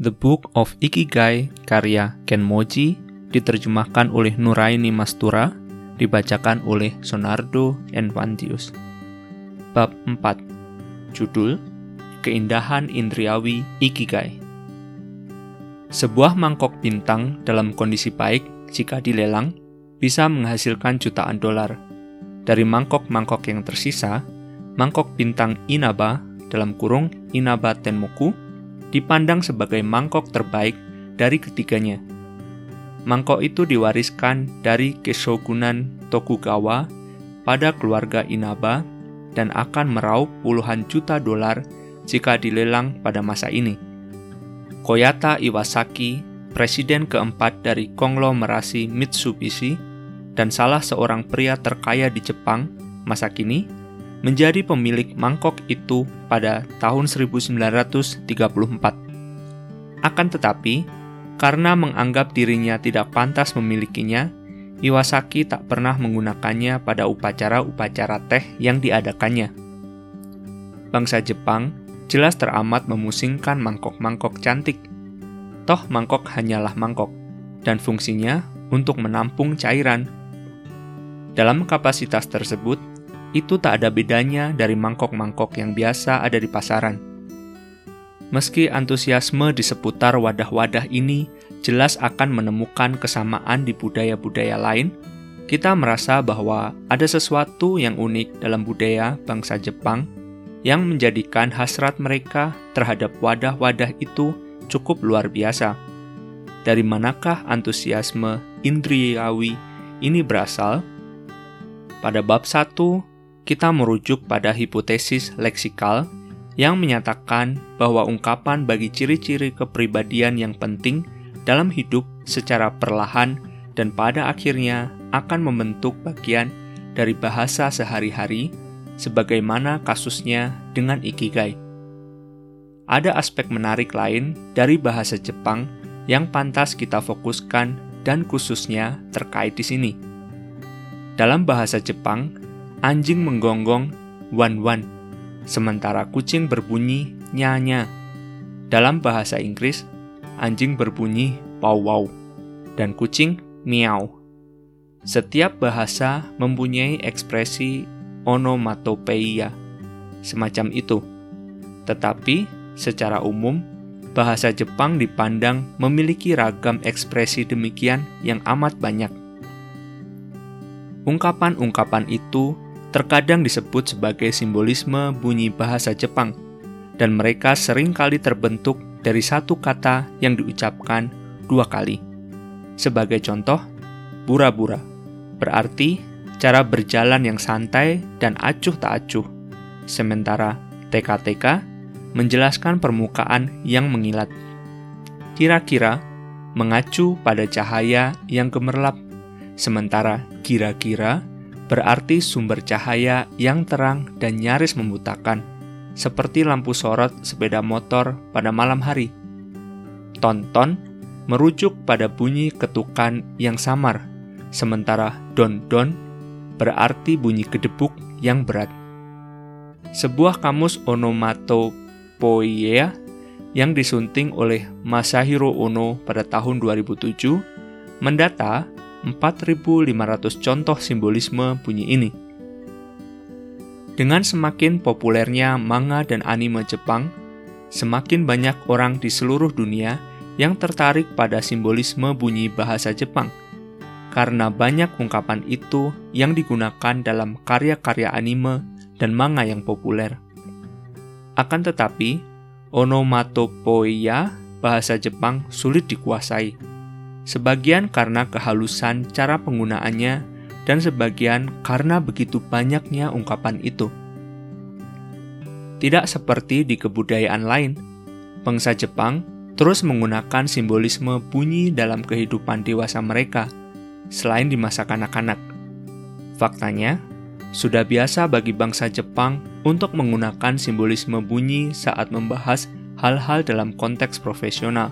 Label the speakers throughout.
Speaker 1: The Book of Ikigai karya Ken Moji diterjemahkan oleh Nuraini Mastura, dibacakan oleh Sonardo Envantius. Bab 4. Judul Keindahan Indriawi Ikigai. Sebuah mangkok bintang dalam kondisi baik jika dilelang bisa menghasilkan jutaan dolar. Dari mangkok-mangkok yang tersisa, mangkok bintang Inaba dalam kurung Inaba Tenmoku dipandang sebagai mangkok terbaik dari ketiganya. Mangkok itu diwariskan dari Keshogunan Tokugawa pada keluarga Inaba dan akan meraup puluhan juta dolar jika dilelang pada masa ini. Koyata Iwasaki, presiden keempat dari konglomerasi Mitsubishi, dan salah seorang pria terkaya di Jepang masa kini, menjadi pemilik mangkok itu pada tahun 1934. Akan tetapi, karena menganggap dirinya tidak pantas memilikinya, Iwasaki tak pernah menggunakannya pada upacara-upacara teh yang diadakannya. Bangsa Jepang jelas teramat memusingkan mangkok-mangkok cantik. Toh mangkok hanyalah mangkok, dan fungsinya untuk menampung cairan. Dalam kapasitas tersebut, itu tak ada bedanya dari mangkok-mangkok yang biasa ada di pasaran. Meski antusiasme di seputar wadah-wadah ini jelas akan menemukan kesamaan di budaya-budaya lain, kita merasa bahwa ada sesuatu yang unik dalam budaya bangsa Jepang yang menjadikan hasrat mereka terhadap wadah-wadah itu cukup luar biasa. Dari manakah antusiasme indriawi ini berasal? Pada bab 1, kita merujuk pada hipotesis leksikal yang menyatakan bahwa ungkapan bagi ciri-ciri kepribadian yang penting dalam hidup secara perlahan dan pada akhirnya akan membentuk bagian dari bahasa sehari-hari sebagaimana kasusnya dengan ikigai. Ada aspek menarik lain dari bahasa Jepang yang pantas kita fokuskan dan khususnya terkait di sini. Dalam bahasa Jepang, anjing menggonggong wan-wan, sementara kucing berbunyi nyanya. Dalam bahasa Inggris, anjing berbunyi pow-wow, dan kucing miau. Setiap bahasa mempunyai ekspresi onomatopeia, semacam itu. Tetapi, secara umum, bahasa Jepang dipandang memiliki ragam ekspresi demikian yang amat banyak. Ungkapan-ungkapan itu terkadang disebut sebagai simbolisme bunyi bahasa Jepang, dan mereka sering kali terbentuk dari satu kata yang diucapkan dua kali. Sebagai contoh, bura-bura berarti cara berjalan yang santai dan acuh tak acuh, sementara teka-teka menjelaskan permukaan yang mengilat. Kira-kira mengacu pada cahaya yang gemerlap, sementara kira-kira berarti sumber cahaya yang terang dan nyaris membutakan, seperti lampu sorot sepeda motor pada malam hari. Tonton merujuk pada bunyi ketukan yang samar, sementara don-don berarti bunyi kedebuk yang berat. Sebuah kamus onomatopoeia yang disunting oleh Masahiro Ono pada tahun 2007 mendata 4.500 contoh simbolisme bunyi ini. Dengan semakin populernya manga dan anime Jepang, semakin banyak orang di seluruh dunia yang tertarik pada simbolisme bunyi bahasa Jepang, karena banyak ungkapan itu yang digunakan dalam karya-karya anime dan manga yang populer. Akan tetapi, onomatopoeia bahasa Jepang sulit dikuasai sebagian karena kehalusan cara penggunaannya, dan sebagian karena begitu banyaknya ungkapan itu. Tidak seperti di kebudayaan lain, bangsa Jepang terus menggunakan simbolisme bunyi dalam kehidupan dewasa mereka, selain di masa kanak-kanak. Faktanya, sudah biasa bagi bangsa Jepang untuk menggunakan simbolisme bunyi saat membahas hal-hal dalam konteks profesional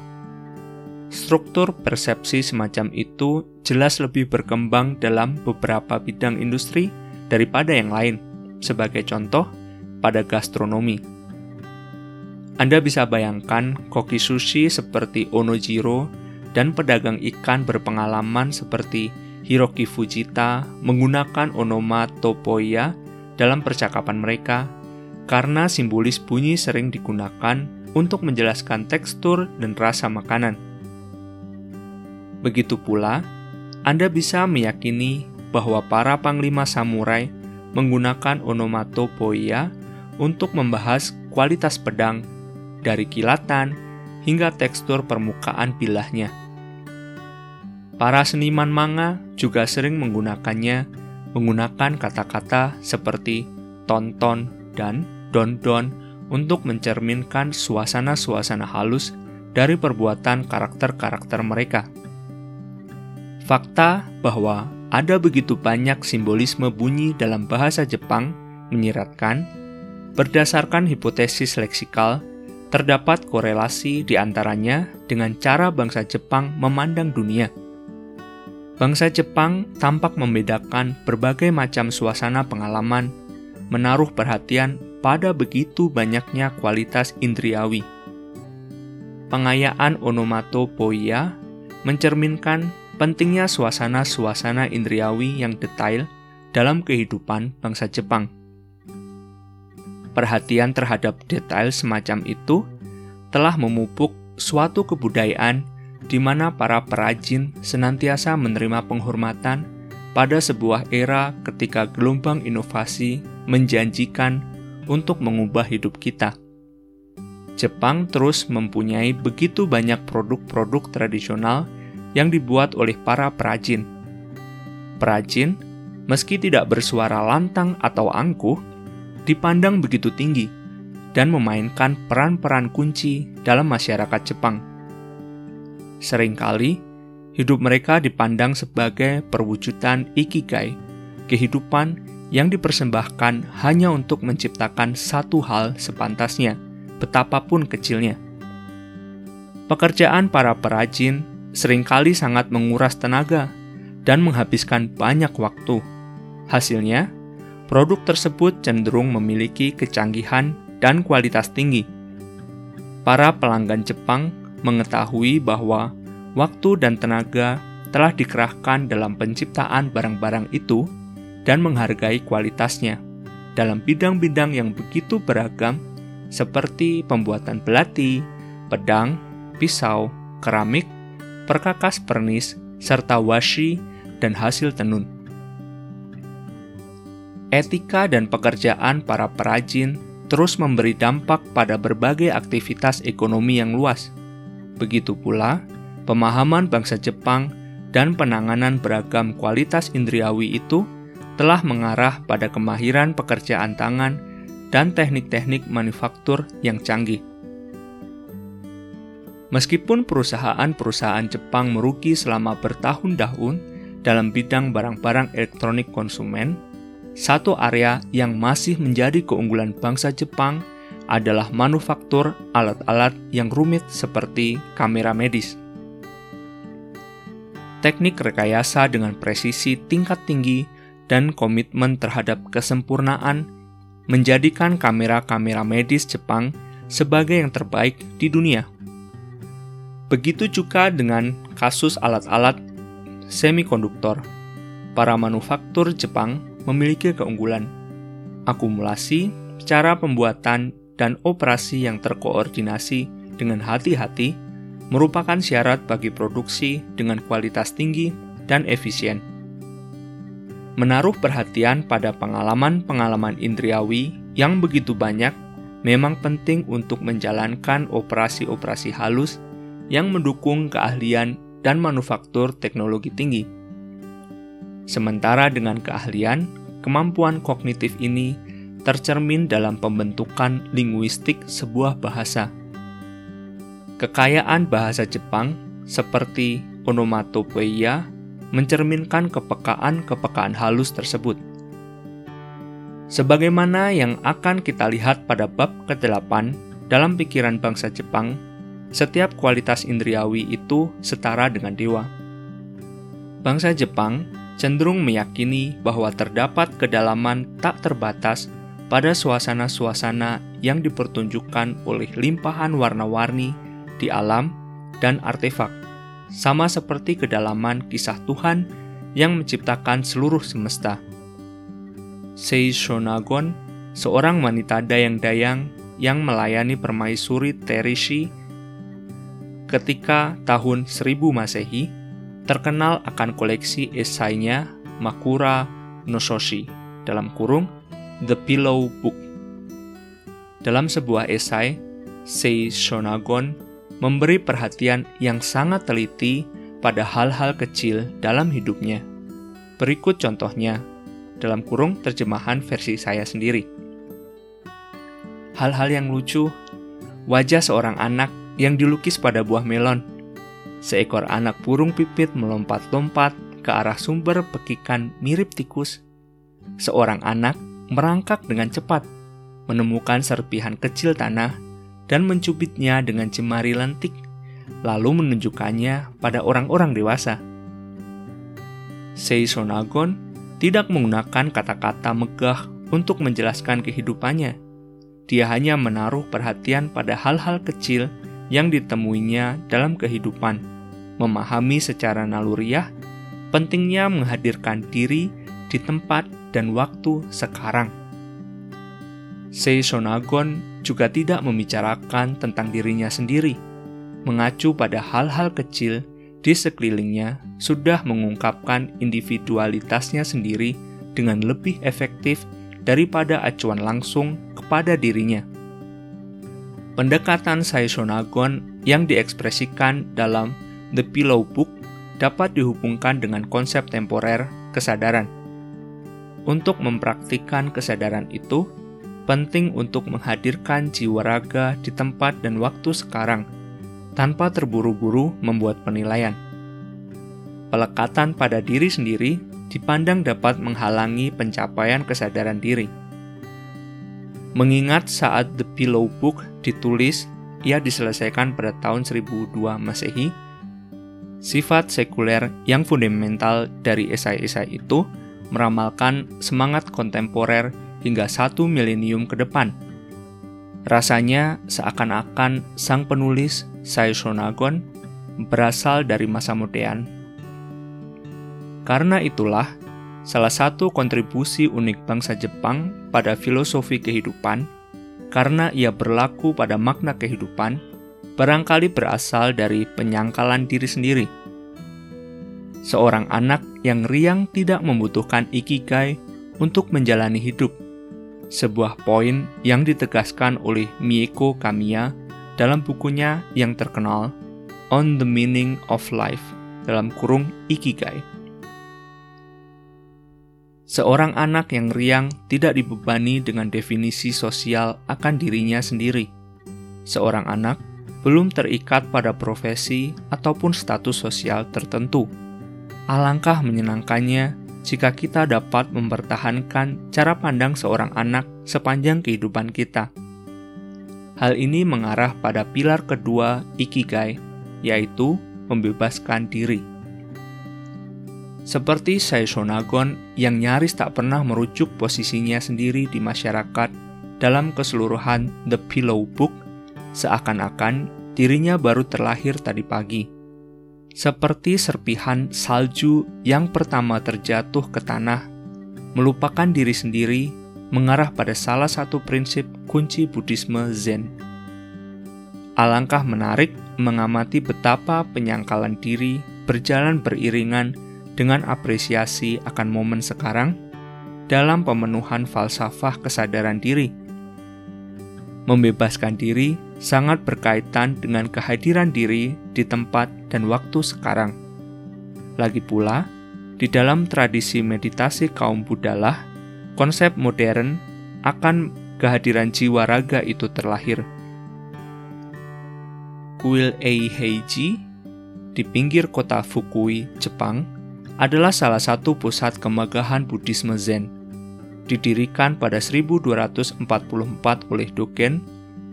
Speaker 1: Struktur persepsi semacam itu jelas lebih berkembang dalam beberapa bidang industri daripada yang lain, sebagai contoh pada gastronomi. Anda bisa bayangkan koki sushi seperti Onojiro dan pedagang ikan berpengalaman seperti Hiroki Fujita menggunakan onomatopoeia dalam percakapan mereka karena simbolis bunyi sering digunakan untuk menjelaskan tekstur dan rasa makanan. Begitu pula, Anda bisa meyakini bahwa para panglima samurai menggunakan onomatopoeia untuk membahas kualitas pedang dari kilatan hingga tekstur permukaan bilahnya. Para seniman manga juga sering menggunakannya menggunakan kata-kata seperti tonton dan don-don untuk mencerminkan suasana-suasana halus dari perbuatan karakter-karakter mereka. Fakta bahwa ada begitu banyak simbolisme bunyi dalam bahasa Jepang menyiratkan, berdasarkan hipotesis leksikal, terdapat korelasi di antaranya dengan cara bangsa Jepang memandang dunia. Bangsa Jepang tampak membedakan berbagai macam suasana pengalaman, menaruh perhatian pada begitu banyaknya kualitas indriawi. Pengayaan onomatopoeia mencerminkan pentingnya suasana-suasana indriawi yang detail dalam kehidupan bangsa Jepang perhatian terhadap detail semacam itu telah memupuk suatu kebudayaan di mana para perajin senantiasa menerima penghormatan pada sebuah era ketika gelombang inovasi menjanjikan untuk mengubah hidup kita. Jepang terus mempunyai begitu banyak produk-produk tradisional yang dibuat oleh para perajin. Perajin, meski tidak bersuara lantang atau angkuh, dipandang begitu tinggi dan memainkan peran-peran kunci dalam masyarakat Jepang. Seringkali, hidup mereka dipandang sebagai perwujudan ikigai, kehidupan yang dipersembahkan hanya untuk menciptakan satu hal sepantasnya, betapapun kecilnya. Pekerjaan para perajin sering kali sangat menguras tenaga dan menghabiskan banyak waktu. Hasilnya, produk tersebut cenderung memiliki kecanggihan dan kualitas tinggi. Para pelanggan Jepang mengetahui bahwa waktu dan tenaga telah dikerahkan dalam penciptaan barang-barang itu dan menghargai kualitasnya dalam bidang-bidang yang begitu beragam seperti pembuatan belati, pedang, pisau, keramik, perkakas pernis, serta washi dan hasil tenun etika dan pekerjaan para perajin terus memberi dampak pada berbagai aktivitas ekonomi yang luas. Begitu pula, pemahaman bangsa Jepang dan penanganan beragam kualitas indriawi itu telah mengarah pada kemahiran pekerjaan tangan dan teknik-teknik manufaktur yang canggih. Meskipun perusahaan-perusahaan Jepang merugi selama bertahun-tahun dalam bidang barang-barang elektronik konsumen, satu area yang masih menjadi keunggulan bangsa Jepang adalah manufaktur alat-alat yang rumit seperti kamera medis. Teknik rekayasa dengan presisi tingkat tinggi dan komitmen terhadap kesempurnaan menjadikan kamera-kamera medis Jepang sebagai yang terbaik di dunia. Begitu juga dengan kasus alat-alat semikonduktor. Para manufaktur Jepang memiliki keunggulan. Akumulasi, cara pembuatan, dan operasi yang terkoordinasi dengan hati-hati merupakan syarat bagi produksi dengan kualitas tinggi dan efisien. Menaruh perhatian pada pengalaman-pengalaman indriawi yang begitu banyak memang penting untuk menjalankan operasi-operasi halus yang mendukung keahlian dan manufaktur teknologi tinggi. Sementara dengan keahlian, kemampuan kognitif ini tercermin dalam pembentukan linguistik sebuah bahasa. Kekayaan bahasa Jepang seperti onomatopoeia mencerminkan kepekaan-kepekaan halus tersebut. Sebagaimana yang akan kita lihat pada bab ke-8 dalam pikiran bangsa Jepang, setiap kualitas indriawi itu setara dengan dewa. Bangsa Jepang cenderung meyakini bahwa terdapat kedalaman tak terbatas pada suasana-suasana yang dipertunjukkan oleh limpahan warna-warni di alam dan artefak, sama seperti kedalaman kisah Tuhan yang menciptakan seluruh semesta. Seishonagon, seorang wanita dayang-dayang yang melayani permaisuri Terishi ketika tahun 1000 Masehi, terkenal akan koleksi esainya Makura Nososhi dalam kurung The Pillow Book. Dalam sebuah esai, Sei Shonagon memberi perhatian yang sangat teliti pada hal-hal kecil dalam hidupnya. Berikut contohnya dalam kurung terjemahan versi saya sendiri. Hal-hal yang lucu, wajah seorang anak yang dilukis pada buah melon. Seekor anak burung pipit melompat-lompat ke arah sumber pekikan mirip tikus. Seorang anak merangkak dengan cepat, menemukan serpihan kecil tanah dan mencubitnya dengan jemari lentik, lalu menunjukkannya pada orang-orang dewasa. Seisonagon tidak menggunakan kata-kata megah untuk menjelaskan kehidupannya. Dia hanya menaruh perhatian pada hal-hal kecil yang ditemuinya dalam kehidupan, memahami secara naluriah pentingnya menghadirkan diri di tempat dan waktu sekarang. Seisonagon juga tidak membicarakan tentang dirinya sendiri, mengacu pada hal-hal kecil di sekelilingnya sudah mengungkapkan individualitasnya sendiri dengan lebih efektif daripada acuan langsung kepada dirinya. Pendekatan Saisonagon yang diekspresikan dalam The Pillow Book dapat dihubungkan dengan konsep temporer kesadaran. Untuk mempraktikkan kesadaran itu, penting untuk menghadirkan jiwa raga di tempat dan waktu sekarang, tanpa terburu-buru membuat penilaian. Pelekatan pada diri sendiri dipandang dapat menghalangi pencapaian kesadaran diri Mengingat saat The Pillow Book ditulis, ia diselesaikan pada tahun 1002 Masehi, sifat sekuler yang fundamental dari esai-esai itu meramalkan semangat kontemporer hingga satu milenium ke depan. Rasanya seakan-akan sang penulis Saishonagon berasal dari masa modern. Karena itulah, salah satu kontribusi unik bangsa Jepang pada filosofi kehidupan, karena ia berlaku pada makna kehidupan, barangkali berasal dari penyangkalan diri sendiri. Seorang anak yang riang tidak membutuhkan ikigai untuk menjalani hidup, sebuah poin yang ditegaskan oleh Mieko Kamiya dalam bukunya yang terkenal On the Meaning of Life dalam kurung Ikigai. Seorang anak yang riang tidak dibebani dengan definisi sosial akan dirinya sendiri. Seorang anak belum terikat pada profesi ataupun status sosial tertentu. Alangkah menyenangkannya jika kita dapat mempertahankan cara pandang seorang anak sepanjang kehidupan kita. Hal ini mengarah pada pilar kedua Ikigai, yaitu membebaskan diri seperti Saisonagon yang nyaris tak pernah merujuk posisinya sendiri di masyarakat dalam keseluruhan The Pillow Book, seakan-akan dirinya baru terlahir tadi pagi. Seperti serpihan salju yang pertama terjatuh ke tanah, melupakan diri sendiri mengarah pada salah satu prinsip kunci Buddhisme Zen. Alangkah menarik mengamati betapa penyangkalan diri berjalan beriringan dengan apresiasi akan momen sekarang dalam pemenuhan falsafah kesadaran diri. Membebaskan diri sangat berkaitan dengan kehadiran diri di tempat dan waktu sekarang. Lagi pula, di dalam tradisi meditasi kaum Buddha konsep modern akan kehadiran jiwa raga itu terlahir. Kuil Eiheiji di pinggir kota Fukui, Jepang, adalah salah satu pusat kemegahan Buddhisme Zen. Didirikan pada 1244 oleh Dogen,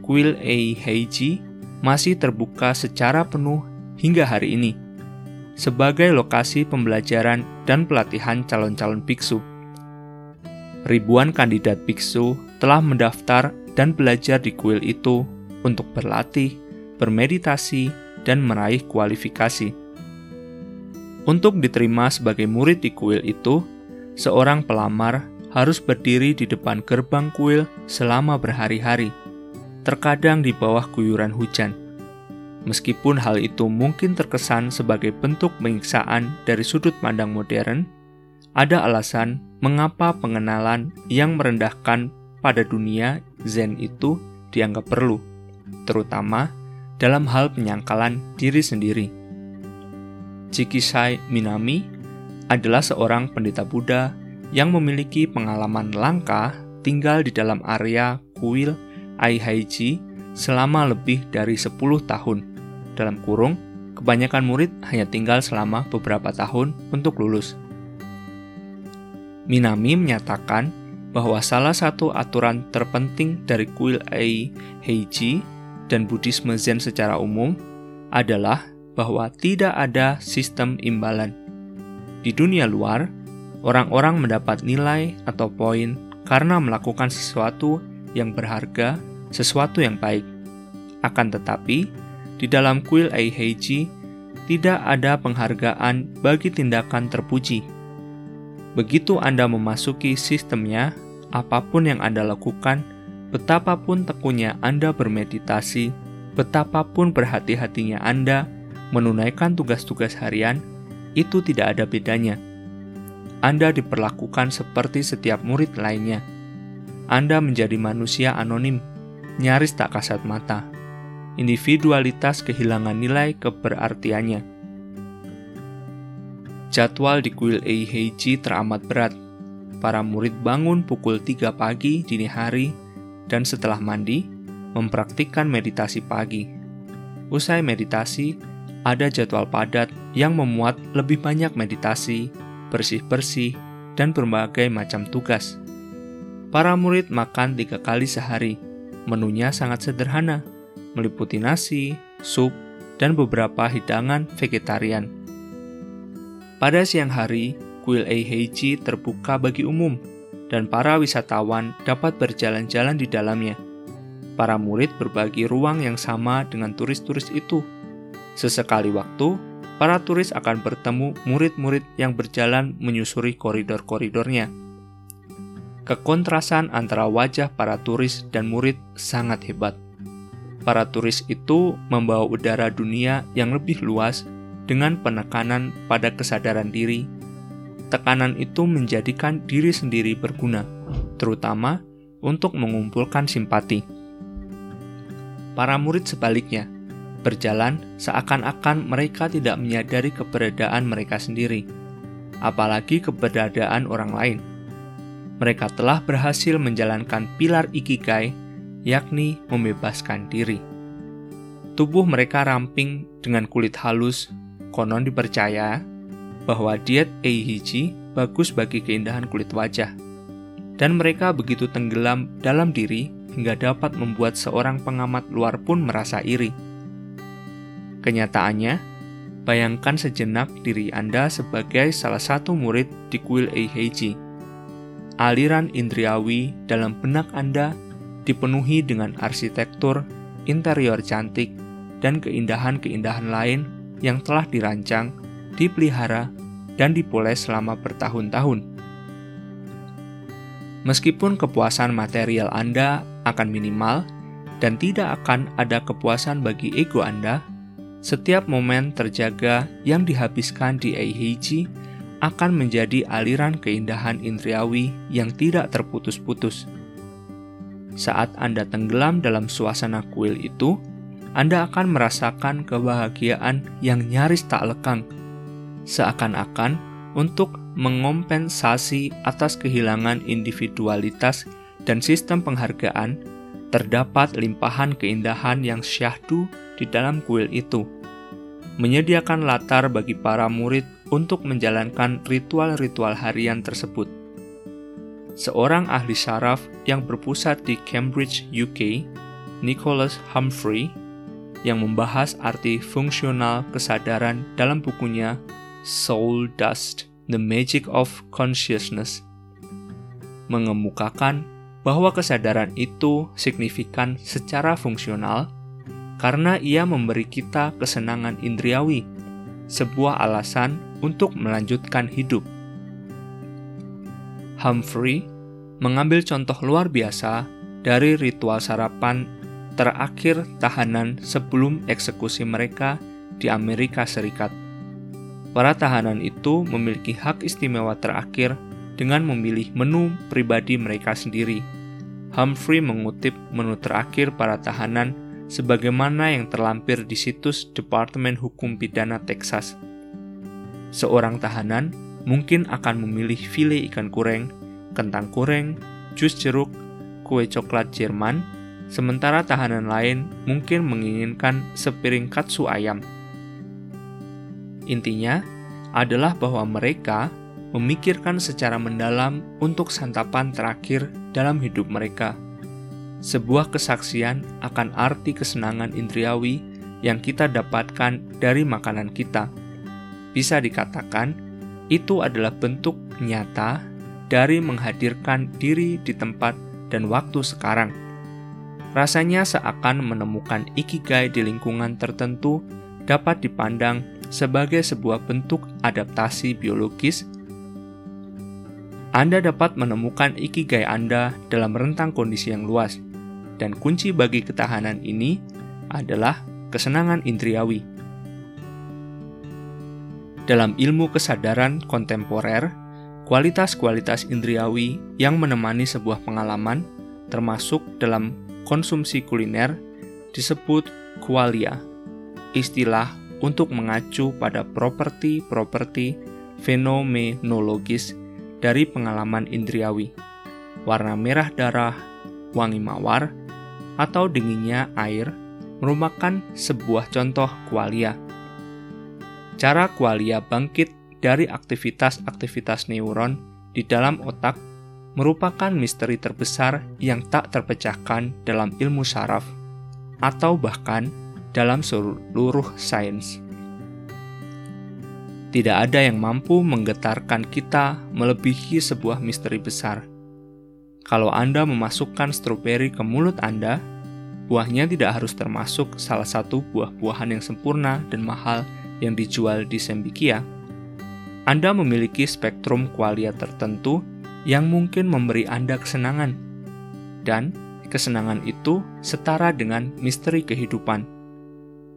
Speaker 1: kuil Eiheiji masih terbuka secara penuh hingga hari ini sebagai lokasi pembelajaran dan pelatihan calon-calon biksu. Ribuan kandidat biksu telah mendaftar dan belajar di kuil itu untuk berlatih, bermeditasi, dan meraih kualifikasi. Untuk diterima sebagai murid di kuil itu, seorang pelamar harus berdiri di depan gerbang kuil selama berhari-hari, terkadang di bawah guyuran hujan. Meskipun hal itu mungkin terkesan sebagai bentuk penyiksaan dari sudut pandang modern, ada alasan mengapa pengenalan yang merendahkan pada dunia Zen itu dianggap perlu, terutama dalam hal penyangkalan diri sendiri. Chikisai Minami adalah seorang pendeta Buddha yang memiliki pengalaman langka tinggal di dalam area kuil Aihaiji selama lebih dari 10 tahun. Dalam kurung, kebanyakan murid hanya tinggal selama beberapa tahun untuk lulus. Minami menyatakan bahwa salah satu aturan terpenting dari kuil Aihaiji dan Buddhisme Zen secara umum adalah bahwa tidak ada sistem imbalan. Di dunia luar, orang-orang mendapat nilai atau poin karena melakukan sesuatu yang berharga, sesuatu yang baik. Akan tetapi, di dalam kuil Eiheiji tidak ada penghargaan bagi tindakan terpuji. Begitu Anda memasuki sistemnya, apa pun yang Anda lakukan Betapapun tekunnya Anda bermeditasi, betapapun berhati-hatinya Anda menunaikan tugas-tugas harian, itu tidak ada bedanya. Anda diperlakukan seperti setiap murid lainnya. Anda menjadi manusia anonim, nyaris tak kasat mata. Individualitas kehilangan nilai keberartiannya. Jadwal di kuil Eiheiji teramat berat. Para murid bangun pukul 3 pagi dini hari dan setelah mandi, mempraktikkan meditasi pagi. Usai meditasi, ada jadwal padat yang memuat lebih banyak meditasi, bersih-bersih, dan berbagai macam tugas. Para murid makan tiga kali sehari. Menunya sangat sederhana, meliputi nasi, sup, dan beberapa hidangan vegetarian. Pada siang hari, kuil Eiheiji terbuka bagi umum dan para wisatawan dapat berjalan-jalan di dalamnya. Para murid berbagi ruang yang sama dengan turis-turis itu. Sesekali waktu, para turis akan bertemu murid-murid yang berjalan menyusuri koridor-koridornya. Kekontrasan antara wajah para turis dan murid sangat hebat. Para turis itu membawa udara dunia yang lebih luas dengan penekanan pada kesadaran diri tekanan itu menjadikan diri sendiri berguna, terutama untuk mengumpulkan simpati. Para murid sebaliknya berjalan seakan-akan mereka tidak menyadari keberadaan mereka sendiri, apalagi keberadaan orang lain. Mereka telah berhasil menjalankan pilar ikigai, yakni membebaskan diri. Tubuh mereka ramping dengan kulit halus, konon dipercaya bahwa diet Eihiji bagus bagi keindahan kulit wajah. Dan mereka begitu tenggelam dalam diri hingga dapat membuat seorang pengamat luar pun merasa iri. Kenyataannya, bayangkan sejenak diri Anda sebagai salah satu murid di kuil Eiheiji. Aliran indriawi dalam benak Anda dipenuhi dengan arsitektur, interior cantik, dan keindahan-keindahan lain yang telah dirancang dipelihara, dan dipoles selama bertahun-tahun. Meskipun kepuasan material Anda akan minimal dan tidak akan ada kepuasan bagi ego Anda, setiap momen terjaga yang dihabiskan di Eiheiji akan menjadi aliran keindahan indriawi yang tidak terputus-putus. Saat Anda tenggelam dalam suasana kuil itu, Anda akan merasakan kebahagiaan yang nyaris tak lekang seakan-akan untuk mengompensasi atas kehilangan individualitas dan sistem penghargaan, terdapat limpahan keindahan yang syahdu di dalam kuil itu. Menyediakan latar bagi para murid untuk menjalankan ritual-ritual harian tersebut. Seorang ahli saraf yang berpusat di Cambridge, UK, Nicholas Humphrey, yang membahas arti fungsional kesadaran dalam bukunya Soul Dust: The Magic of Consciousness mengemukakan bahwa kesadaran itu signifikan secara fungsional karena ia memberi kita kesenangan indriawi, sebuah alasan untuk melanjutkan hidup. Humphrey mengambil contoh luar biasa dari ritual sarapan terakhir tahanan sebelum eksekusi mereka di Amerika Serikat. Para tahanan itu memiliki hak istimewa terakhir dengan memilih menu pribadi mereka sendiri. Humphrey mengutip menu terakhir para tahanan sebagaimana yang terlampir di situs Departemen Hukum Pidana Texas. Seorang tahanan mungkin akan memilih file ikan kureng, kentang kureng, jus jeruk, kue coklat Jerman, sementara tahanan lain mungkin menginginkan sepiring katsu ayam. Intinya adalah bahwa mereka memikirkan secara mendalam untuk santapan terakhir dalam hidup mereka. Sebuah kesaksian akan arti kesenangan indriawi yang kita dapatkan dari makanan kita. Bisa dikatakan, itu adalah bentuk nyata dari menghadirkan diri di tempat dan waktu sekarang. Rasanya seakan menemukan ikigai di lingkungan tertentu dapat dipandang sebagai sebuah bentuk adaptasi biologis, Anda dapat menemukan ikigai Anda dalam rentang kondisi yang luas, dan kunci bagi ketahanan ini adalah kesenangan indriawi. Dalam ilmu kesadaran kontemporer, kualitas-kualitas indriawi yang menemani sebuah pengalaman, termasuk dalam konsumsi kuliner, disebut qualia, istilah untuk mengacu pada properti-properti fenomenologis dari pengalaman indriawi. Warna merah darah, wangi mawar, atau dinginnya air merupakan sebuah contoh kualia. Cara kualia bangkit dari aktivitas-aktivitas neuron di dalam otak merupakan misteri terbesar yang tak terpecahkan dalam ilmu saraf, atau bahkan dalam seluruh sains. Tidak ada yang mampu menggetarkan kita melebihi sebuah misteri besar. Kalau Anda memasukkan stroberi ke mulut Anda, buahnya tidak harus termasuk salah satu buah-buahan yang sempurna dan mahal yang dijual di Sembikia. Anda memiliki spektrum kualia tertentu yang mungkin memberi Anda kesenangan, dan kesenangan itu setara dengan misteri kehidupan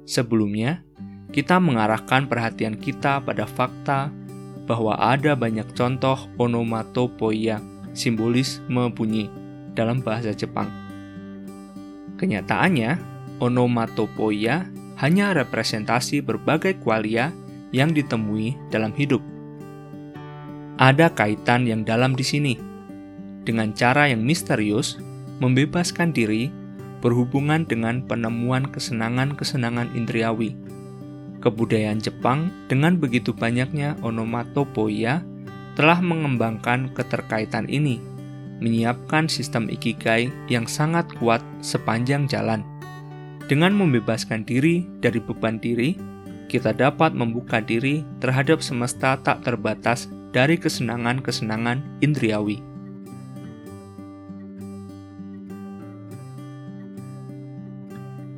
Speaker 1: Sebelumnya, kita mengarahkan perhatian kita pada fakta bahwa ada banyak contoh onomatopoeia, simbolisme bunyi, dalam bahasa Jepang. Kenyataannya, onomatopoeia hanya representasi berbagai kualia yang ditemui dalam hidup. Ada kaitan yang dalam di sini. Dengan cara yang misterius, membebaskan diri berhubungan dengan penemuan kesenangan-kesenangan indriawi. Kebudayaan Jepang dengan begitu banyaknya onomatopoeia telah mengembangkan keterkaitan ini, menyiapkan sistem ikigai yang sangat kuat sepanjang jalan. Dengan membebaskan diri dari beban diri, kita dapat membuka diri terhadap semesta tak terbatas dari kesenangan-kesenangan indriawi.